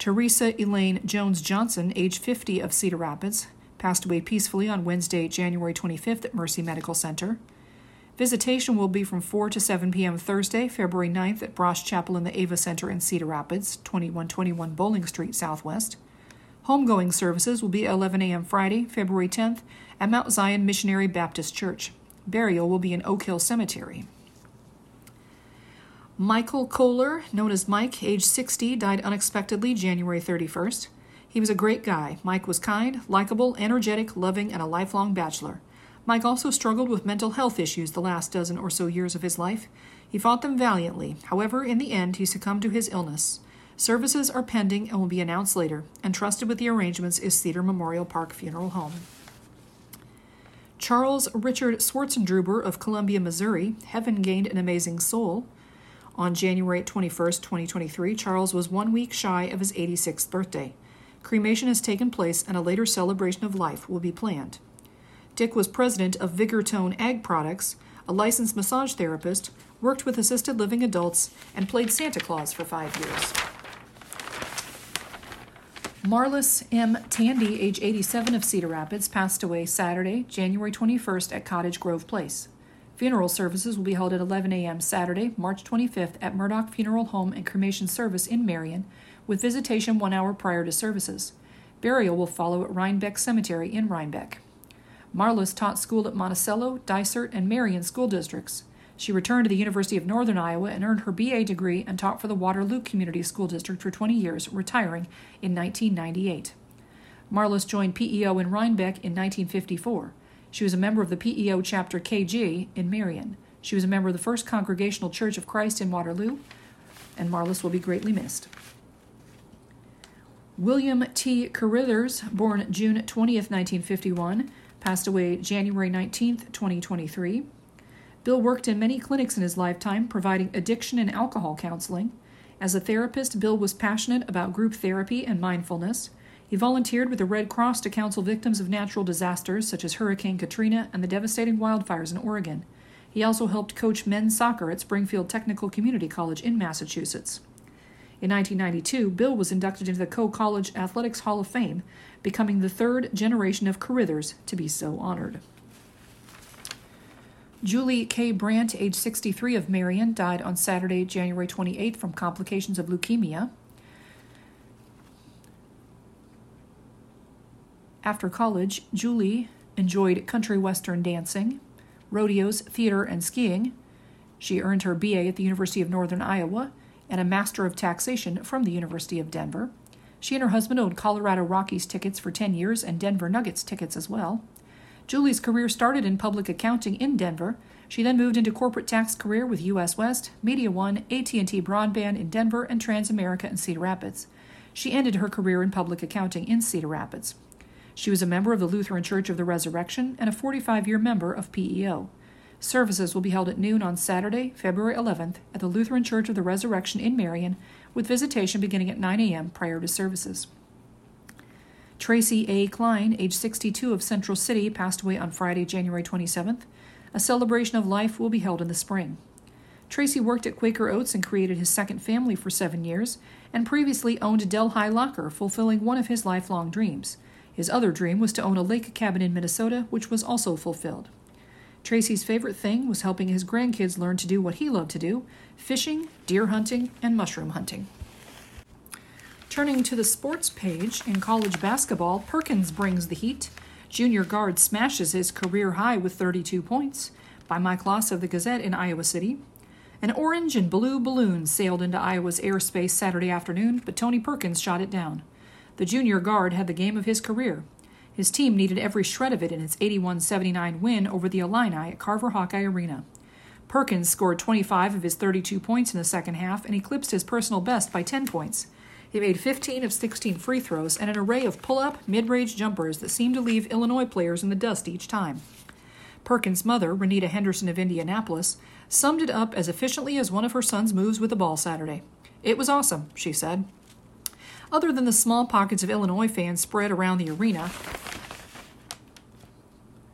Teresa Elaine Jones Johnson, age 50 of Cedar Rapids, passed away peacefully on Wednesday, January 25th at Mercy Medical Center. Visitation will be from 4 to 7 p.m. Thursday, February 9th at Brosh Chapel in the Ava Center in Cedar Rapids, 2121 Bowling Street Southwest. Homegoing services will be 11 a.m. Friday, February 10th at Mount Zion Missionary Baptist Church. Burial will be in Oak Hill Cemetery. Michael Kohler, known as Mike, age 60, died unexpectedly January 31st. He was a great guy. Mike was kind, likable, energetic, loving, and a lifelong bachelor. Mike also struggled with mental health issues the last dozen or so years of his life. He fought them valiantly. However, in the end, he succumbed to his illness. Services are pending and will be announced later. Entrusted with the arrangements is Cedar Memorial Park Funeral Home. Charles Richard Swartzendruber of Columbia, Missouri, heaven gained an amazing soul. On January 21, 2023, Charles was one week shy of his 86th birthday. Cremation has taken place and a later celebration of life will be planned. Dick was president of Vigortone Ag Products, a licensed massage therapist, worked with assisted living adults, and played Santa Claus for five years. Marlis M. Tandy, age 87 of Cedar Rapids, passed away Saturday, January 21st at Cottage Grove Place. Funeral services will be held at 11 a.m. Saturday, March 25th at Murdoch Funeral Home and Cremation Service in Marion, with visitation one hour prior to services. Burial will follow at Reinbeck Cemetery in Reinbeck. Marlis taught school at Monticello, Dysart, and Marion school districts. She returned to the University of Northern Iowa and earned her BA degree and taught for the Waterloo Community School District for 20 years, retiring in 1998. Marlis joined PEO in Reinbeck in 1954. She was a member of the PEO chapter KG in Marion. She was a member of the First Congregational Church of Christ in Waterloo, and Marlis will be greatly missed. William T. Carithers, born June 20th, 1951, passed away January 19, 2023. Bill worked in many clinics in his lifetime, providing addiction and alcohol counseling. As a therapist, Bill was passionate about group therapy and mindfulness. He volunteered with the Red Cross to counsel victims of natural disasters such as Hurricane Katrina and the devastating wildfires in Oregon. He also helped coach men's soccer at Springfield Technical Community College in Massachusetts. In 1992, Bill was inducted into the Coe College Athletics Hall of Fame, becoming the third generation of Carithers to be so honored. Julie K. Brandt, age 63 of Marion, died on Saturday, January 28th from complications of leukemia. After college, Julie enjoyed country western dancing. rodeos, theater, and skiing. She earned her BA at the University of Northern Iowa and a Master of Taxation from the University of Denver. She and her husband owned Colorado Rockies tickets for 10 years and Denver Nuggets tickets as well. Julie's career started in public accounting in Denver. She then moved into corporate tax career with US West, Media One, AT&T Broadband in Denver, and Transamerica in Cedar Rapids. She ended her career in public accounting in Cedar Rapids. She was a member of the Lutheran Church of the Resurrection and a 45 year member of PEO. Services will be held at noon on Saturday, February 11th, at the Lutheran Church of the Resurrection in Marion, with visitation beginning at 9 a.m. prior to services. Tracy A. Klein, age 62 of Central City, passed away on Friday, January 27th. A celebration of life will be held in the spring. Tracy worked at Quaker Oats and created his second family for seven years, and previously owned Delhi Locker, fulfilling one of his lifelong dreams. His other dream was to own a lake cabin in Minnesota, which was also fulfilled. Tracy's favorite thing was helping his grandkids learn to do what he loved to do fishing, deer hunting, and mushroom hunting. Turning to the sports page, in college basketball, Perkins brings the heat. Junior guard smashes his career high with 32 points. By Mike Hlas of the Gazette in Iowa City. An orange and blue balloon sailed into Iowa's airspace Saturday afternoon, but Tony Perkins shot it down. The junior guard had the game of his career. His team needed every shred of it in its 81 79 win over the Illini at Carver Hawkeye Arena. Perkins scored 25 of his 32 points in the second half and eclipsed his personal best by 10 points. He made 15 of 16 free throws and an array of pull up, mid range jumpers that seemed to leave Illinois players in the dust each time. Perkins' mother, Renita Henderson of Indianapolis, summed it up as efficiently as one of her son's moves with the ball Saturday. It was awesome, she said. Other than the small pockets of Illinois fans spread around the arena,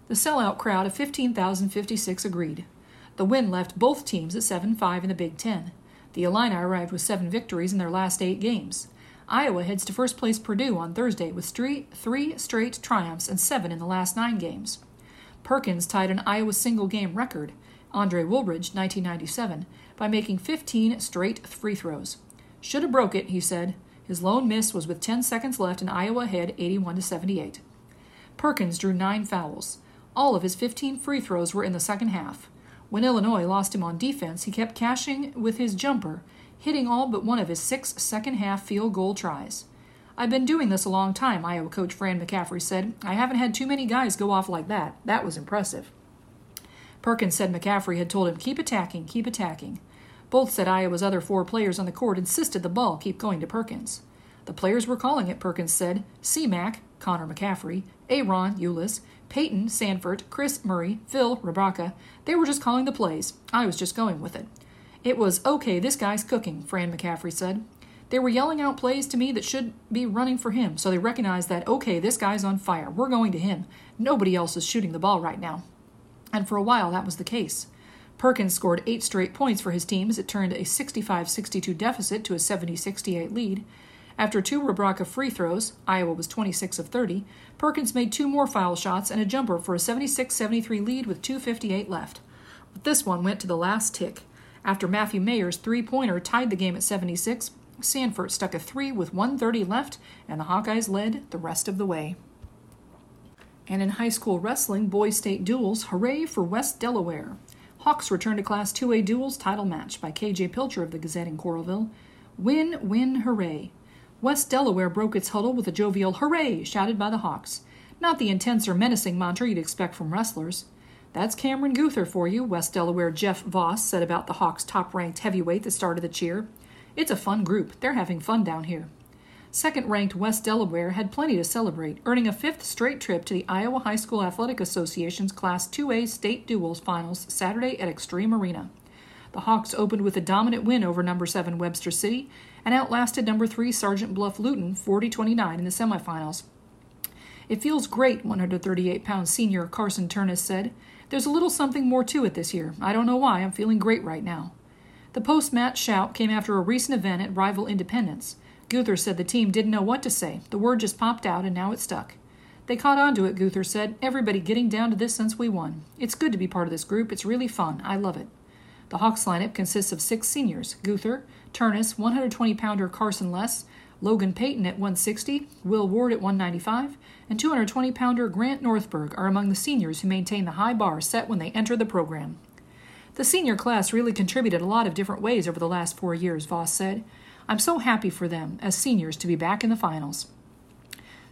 the sellout crowd of 15,056 agreed. The win left both teams at 7 5 in the Big Ten. The Illini arrived with seven victories in their last eight games. Iowa heads to first place Purdue on Thursday with three, straight triumphs and seven in the last nine games. Perkins tied an Iowa single game record, Andre Woolridge, 1997, by making 15 straight free throws. Should have broke it, he said. His lone miss was with 10 seconds left and Iowa ahead 81 to 78. Perkins drew 9 fouls. All of his 15 free throws were in the second half. When Illinois lost him on defense, he kept cashing with his jumper, hitting all but one of his six second half field goal tries. I've been doing this a long time, Iowa coach Fran McCaffery said. I haven't had too many guys go off like that. That was impressive. Perkins said McCaffery had told him, keep attacking, keep attacking. Both said Iowa's other four players on the court insisted the ball keep going to Perkins. The players were calling it, Perkins said. C-Mac, Connor McCaffery, Ahron Ulis, Payton Sandfort, Kris Murray, Phil Rebraca. They were just calling the plays. I was just going with it. It was, okay, this guy's cooking, Fran McCaffery said. They were yelling out plays to me that should be running for him, so they recognized that, okay, this guy's on fire. We're going to him. Nobody else is shooting the ball right now. And for a while, that was the case. Perkins scored eight straight points for his team as it turned a 65 62 deficit to a 70 68 lead. After two Rebraca free throws, Iowa was 26 of 30, Perkins made two more foul shots and a jumper for a 76 73 lead with 2.58 left. But this one went to the last tick. After Matthew Mayer's three pointer tied the game at 76, Sandfort stuck a three with 130 left, and the Hawkeyes led the rest of the way. And in high school wrestling, boys state duels, hooray for West Delaware. Hawks return to Class 2A duels title match by KJ Pilcher of the Gazette in Coralville. Win, win, hooray. West Delaware broke its huddle with a jovial hooray shouted by the Hawks. Not the intense or menacing mantra you'd expect from wrestlers. That's Cameron Guther for you, West Delaware Jeff Voss said about the Hawks' top ranked heavyweight that started the cheer. It's a fun group. They're having fun down here. Second ranked West Delaware had plenty to celebrate, earning a fifth straight trip to the Iowa High School Athletic Association's Class 2A State Duels Finals Saturday at Xtream Arena. The Hawks opened with a dominant win over number 7 Webster City and outlasted number 3 Sergeant Bluff Luton 40 29 in the semifinals. It feels great, 138 pound senior Carson Turnus said. There's a little something more to it this year. I don't know why, I'm feeling great right now. The post match shout came after a recent event at rival Independence. Guther said the team didn't know what to say. The word just popped out and now it stuck. They caught on to it, Guther said. Everybody getting down to this since we won. It's good to be part of this group. It's really fun. I love it. The Hawks lineup consists of six seniors Guther, Turnus, 120 pounder Carson Less, Logan Payton at 160, Will Ward at 195, and 220 pounder Grant Northberg are among the seniors who maintain the high bar set when they enter the program. The senior class really contributed a lot of different ways over the last four years, Voss said. I'm so happy for them, as seniors, to be back in the finals.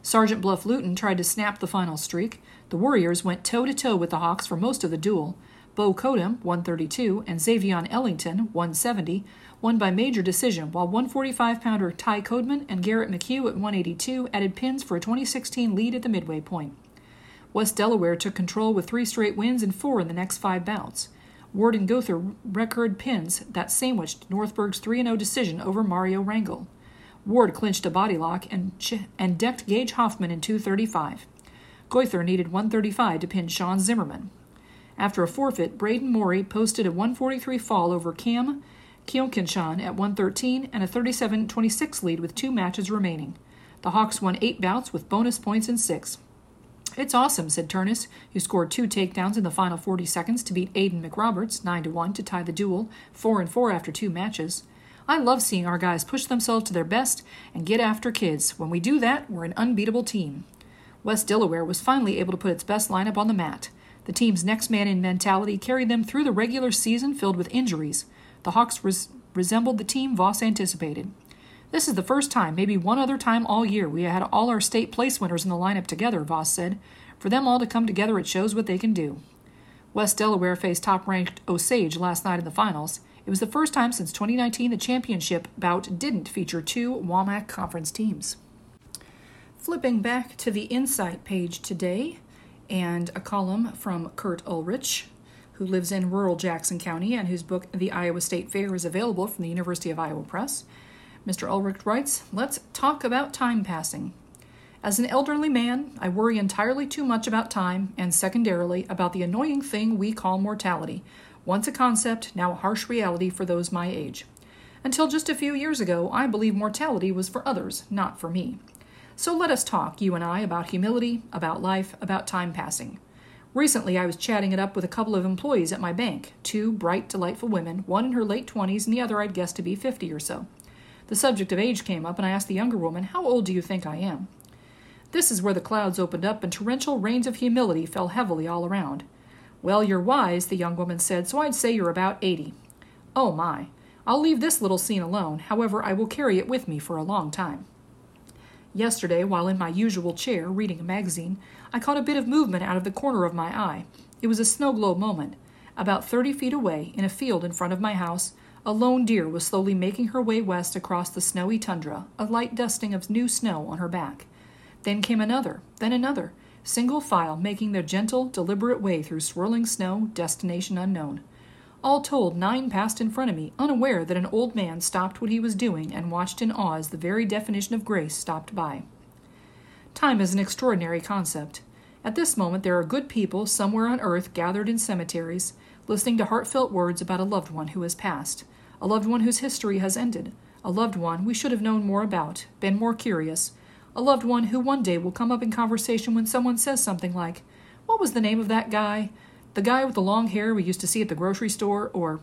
Sergeant Bluff Luton tried to snap the final streak. The Warriors went toe to toe with the Hawks for most of the duel. Bo Kodam, 132, and Xavion Ellington, 170, won by major decision, while 145 pounder Ty Codeman and Garrett McHugh at 182 added pins for a 2016 lead at the midway point. West Delaware took control with three straight wins and four in the next five bouts. Ward and Gother record pins that sandwiched Northberg's 3 0 decision over Mario Rangel. Ward clinched a body lock and, ch- and decked Gage Hoffman in 235. Goether needed 135 to pin Sean Zimmerman. After a forfeit, Braden Morey posted a 143 fall over Cam Kyokinchan at 113 and a 37 26 lead with two matches remaining. The Hawks won eight bouts with bonus points in six. It's awesome, said Turnus, who scored two takedowns in the final 40 seconds to beat Aiden McRoberts 9 to 1 to tie the duel, 4 and 4 after two matches. I love seeing our guys push themselves to their best and get after kids. When we do that, we're an unbeatable team. West Delaware was finally able to put its best lineup on the mat. The team's next man in mentality carried them through the regular season filled with injuries. The Hawks res- resembled the team Voss anticipated. This is the first time, maybe one other time all year, we had all our state place winners in the lineup together, Voss said. For them all to come together, it shows what they can do. West Delaware faced top ranked Osage last night in the finals. It was the first time since 2019 the championship bout didn't feature two WAMAC conference teams. Flipping back to the Insight page today, and a column from Kurt Ullrich, who lives in rural Jackson County and whose book, The Iowa State Fair, is available from the University of Iowa Press. Mr. Ullrich writes, Let's talk about time passing. As an elderly man, I worry entirely too much about time and, secondarily, about the annoying thing we call mortality, once a concept, now a harsh reality for those my age. Until just a few years ago, I believed mortality was for others, not for me. So let us talk, you and I, about humility, about life, about time passing. Recently, I was chatting it up with a couple of employees at my bank two bright, delightful women, one in her late 20s and the other I'd guess to be 50 or so. The subject of age came up, and I asked the younger woman, How old do you think I am? This is where the clouds opened up and torrential rains of humility fell heavily all around. Well, you're wise, the young woman said, so I'd say you're about 80. Oh my. I'll leave this little scene alone, however, I will carry it with me for a long time. Yesterday, while in my usual chair reading a magazine, I caught a bit of movement out of the corner of my eye. It was a snow globe moment. About thirty feet away, in a field in front of my house, a lone deer was slowly making her way west across the snowy tundra, a light dusting of new snow on her back. Then came another, then another, single file making their gentle, deliberate way through swirling snow, destination unknown. All told, nine passed in front of me, unaware that an old man stopped what he was doing and watched in awe as the very definition of grace stopped by. Time is an extraordinary concept. At this moment, there are good people somewhere on earth gathered in cemeteries, listening to heartfelt words about a loved one who has passed a loved one whose history has ended, a loved one we should have known more about, been more curious, a loved one who one day will come up in conversation when someone says something like, What was the name of that guy? The guy with the long hair we used to see at the grocery store? Or,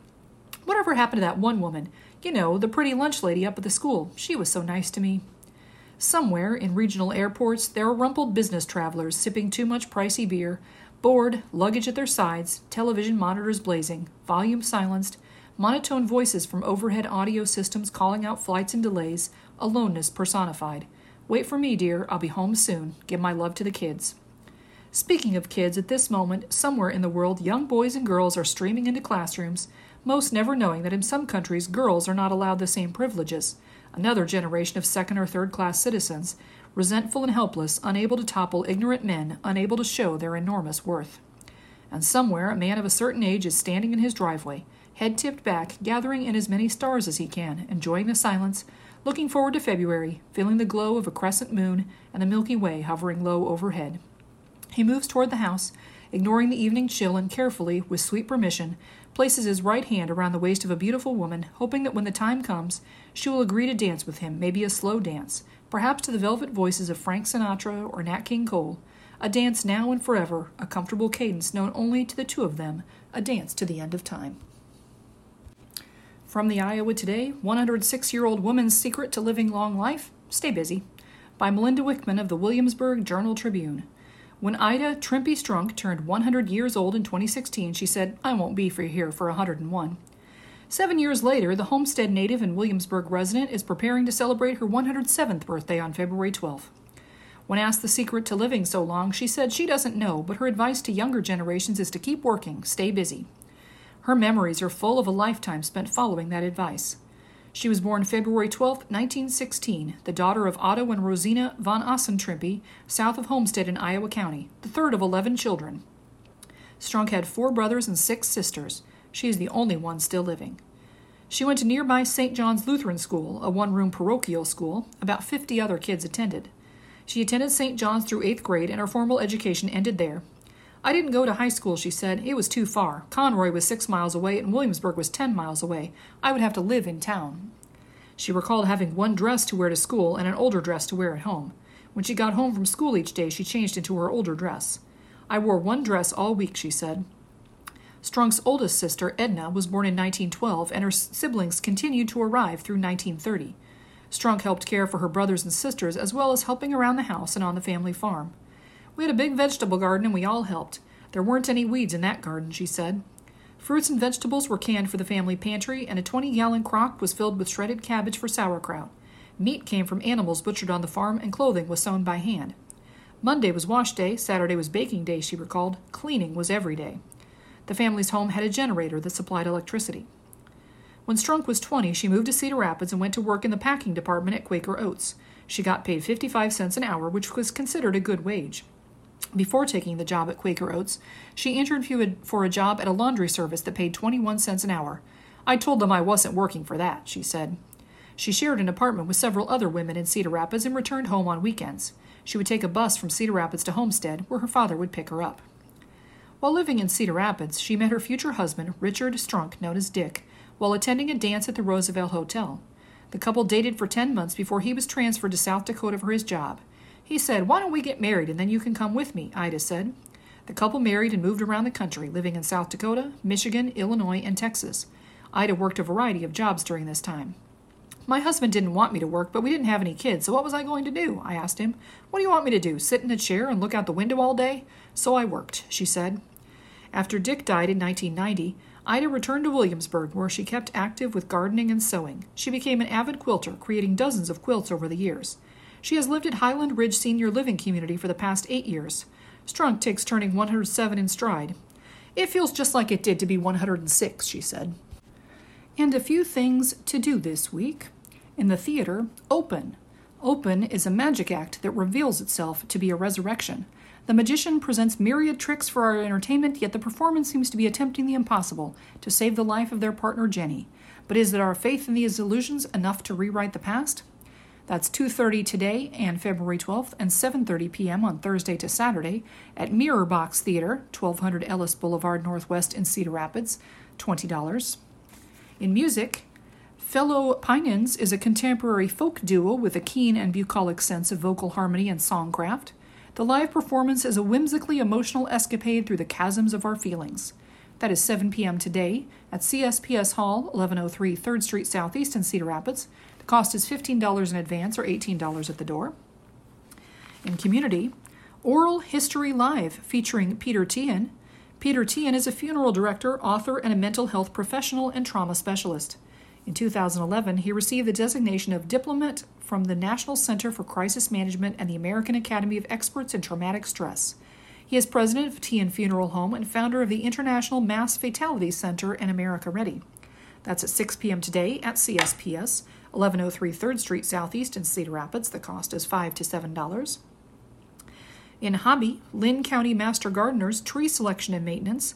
Whatever happened to that one woman? You know, the pretty lunch lady up at the school. She was so nice to me. Somewhere in regional airports, there are rumpled business travelers sipping too much pricey beer, bored, luggage at their sides, television monitors blazing, volume silenced, monotone voices from overhead audio systems calling out flights and delays, aloneness personified. Wait for me, dear. I'll be home soon. Give my love to the kids. Speaking of kids, at this moment, somewhere in the world, young boys and girls are streaming into classrooms, most never knowing that in some countries girls are not allowed the same privileges. Another generation of second or third class citizens, resentful and helpless, unable to topple ignorant men, unable to show their enormous worth. And somewhere, a man of a certain age is standing in his driveway head tipped back, gathering in as many stars as he can, enjoying the silence, looking forward to February, feeling the glow of a crescent moon and the Milky Way hovering low overhead. He moves toward the house, ignoring the evening chill, and carefully, with sweet permission, places his right hand around the waist of a beautiful woman, hoping that when the time comes, she will agree to dance with him, maybe a slow dance, perhaps to the velvet voices of Frank Sinatra or Nat King Cole, a dance now and forever, a comfortable cadence known only to the two of them, a dance to the end of time. From the Iowa Today 106 year old woman's secret to living long life Stay busy. By Melinda Wickman of the Williamsburg Journal Tribune. When Ida Trimpey Strunk turned 100 years old in 2016, she said, I won't be for here for 101. Seven years later, the Homestead native and Williamsburg resident is preparing to celebrate her 107th birthday on February 12th. When asked the secret to living so long, she said she doesn't know, but her advice to younger generations is to keep working, stay busy. Her memories are full of a lifetime spent following that advice. She was born February 12, 1916, the daughter of Otto and Rosina von Ossen south of Homestead in Iowa County, the third of 11 children. Strunk had four brothers and six sisters. She is the only one still living. She went to nearby St. John's Lutheran School, a one room parochial school. About 50 other kids attended. She attended St. John's through eighth grade, and her formal education ended there. I didn't go to high school, she said. It was too far. Conroy was six miles away, and Williamsburg was ten miles away. I would have to live in town. She recalled having one dress to wear to school and an older dress to wear at home. When she got home from school each day, she changed into her older dress. I wore one dress all week, she said. Strunk's oldest sister, Edna, was born in 1912, and her siblings continued to arrive through 1930. Strunk helped care for her brothers and sisters, as well as helping around the house and on the family farm. We had a big vegetable garden and we all helped. There weren't any weeds in that garden, she said. Fruits and vegetables were canned for the family pantry, and a 20 gallon crock was filled with shredded cabbage for sauerkraut. Meat came from animals butchered on the farm, and clothing was sewn by hand. Monday was wash day, Saturday was baking day, she recalled. Cleaning was every day. The family's home had a generator that supplied electricity. When Strunk was 20, she moved to Cedar Rapids and went to work in the packing department at Quaker Oats. She got paid 55 cents an hour, which was considered a good wage. Before taking the job at Quaker Oats, she interviewed for a job at a laundry service that paid 21 cents an hour. I told them I wasn't working for that, she said. She shared an apartment with several other women in Cedar Rapids and returned home on weekends. She would take a bus from Cedar Rapids to Homestead, where her father would pick her up. While living in Cedar Rapids, she met her future husband, Richard Strunk, known as Dick, while attending a dance at the Roosevelt Hotel. The couple dated for 10 months before he was transferred to South Dakota for his job. He said, Why don't we get married and then you can come with me? Ida said. The couple married and moved around the country, living in South Dakota, Michigan, Illinois, and Texas. Ida worked a variety of jobs during this time. My husband didn't want me to work, but we didn't have any kids, so what was I going to do? I asked him. What do you want me to do? Sit in a chair and look out the window all day? So I worked, she said. After Dick died in 1990, Ida returned to Williamsburg, where she kept active with gardening and sewing. She became an avid quilter, creating dozens of quilts over the years. She has lived at Highland Ridge Senior Living Community for the past eight years. Strunk takes turning 107 in stride. It feels just like it did to be 106, she said. And a few things to do this week. In the theater, Open. Open is a magic act that reveals itself to be a resurrection. The magician presents myriad tricks for our entertainment, yet the performance seems to be attempting the impossible to save the life of their partner Jenny. But is our faith in these illusions enough to rewrite the past? That's 2:30 today and February 12th and 7:30 p.m. on Thursday to Saturday at Mirror Box Theater, 1200 Ellis Boulevard Northwest in Cedar Rapids, $20. In music, Fellow Pynins is a contemporary folk duo with a keen and bucolic sense of vocal harmony and songcraft. The live performance is a whimsically emotional escapade through the chasms of our feelings. That is 7 p.m. today at CSPS Hall, 1103 3rd Street Southeast in Cedar Rapids. Cost is $15 in advance or $18 at the door. In community, Oral History Live featuring Peter Teahen. Peter Teahen is a funeral director, author, and a mental health professional and trauma specialist. In 2011, he received the designation of Diplomat from the National Center for Crisis Management and the American Academy of Experts in Traumatic Stress. He is president of Teahen Funeral Home and founder of the International Mass Fatality Center and America Ready. That's at 6 p.m. today at CSPS, 1103 3rd Street Southeast in Cedar Rapids. The cost is 5 to $7. In hobby, Linn County Master Gardeners Tree Selection and Maintenance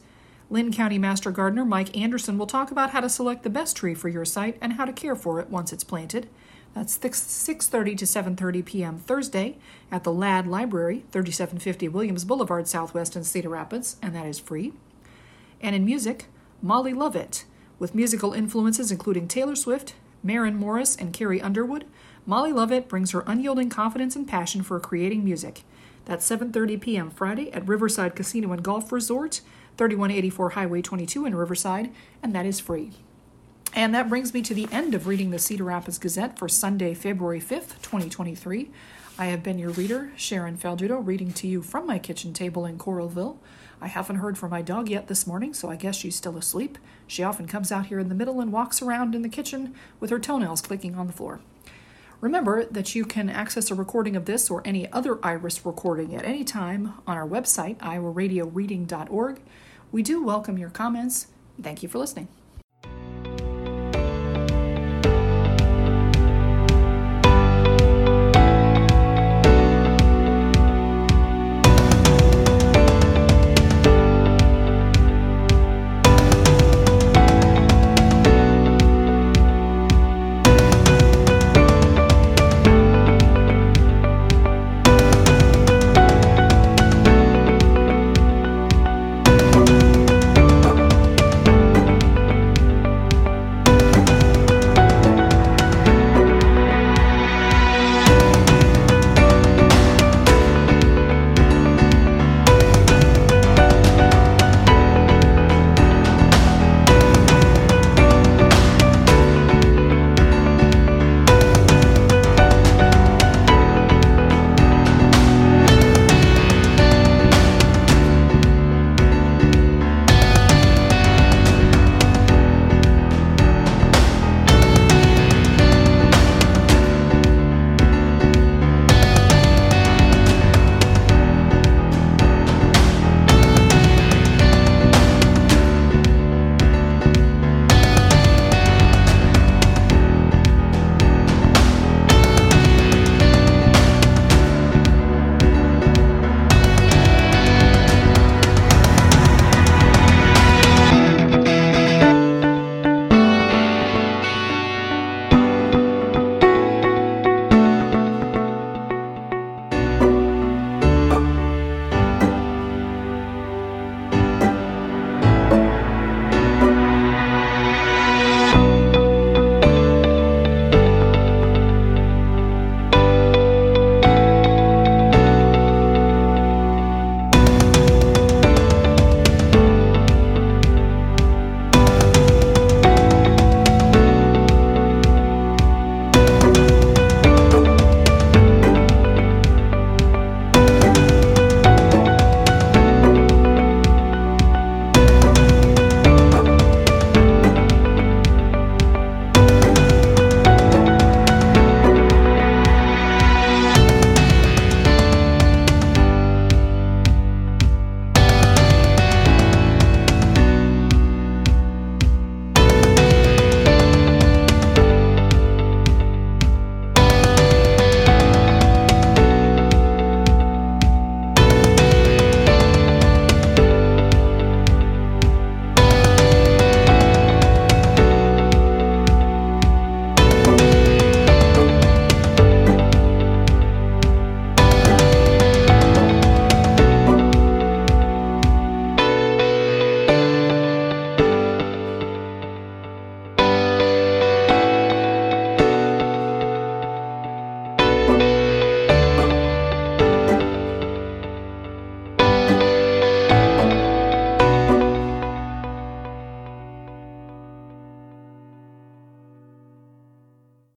Linn County Master Gardener Mike Anderson will talk about how to select the best tree for your site and how to care for it once it's planted. That's 6:30 to 7:30 p.m. Thursday at the Ladd Library, 3750 Williams Boulevard Southwest in Cedar Rapids, and that is free. And in music, Molly Lovett, with musical influences including Taylor Swift, Maren Morris, and Carrie Underwood, Molly Lovett brings her unyielding confidence and passion for creating music. That's 7:30 p.m. Friday at Riverside Casino and Golf Resort, 3184 Highway 22 in Riverside, and that is free. And that brings me to the end of reading the Cedar Rapids Gazette for Sunday, February 5th, 2023. I have been your reader, Sharon Faldudo, reading to you from my kitchen table in Coralville. I haven't heard from my dog yet this morning, so I guess she's still asleep. She often comes out here in the middle and walks around in the kitchen with her toenails clicking on the floor. Remember that you can access a recording of this or any other Iris recording at any time on our website, iowaradioreading.org. We do welcome your comments. Thank you for listening.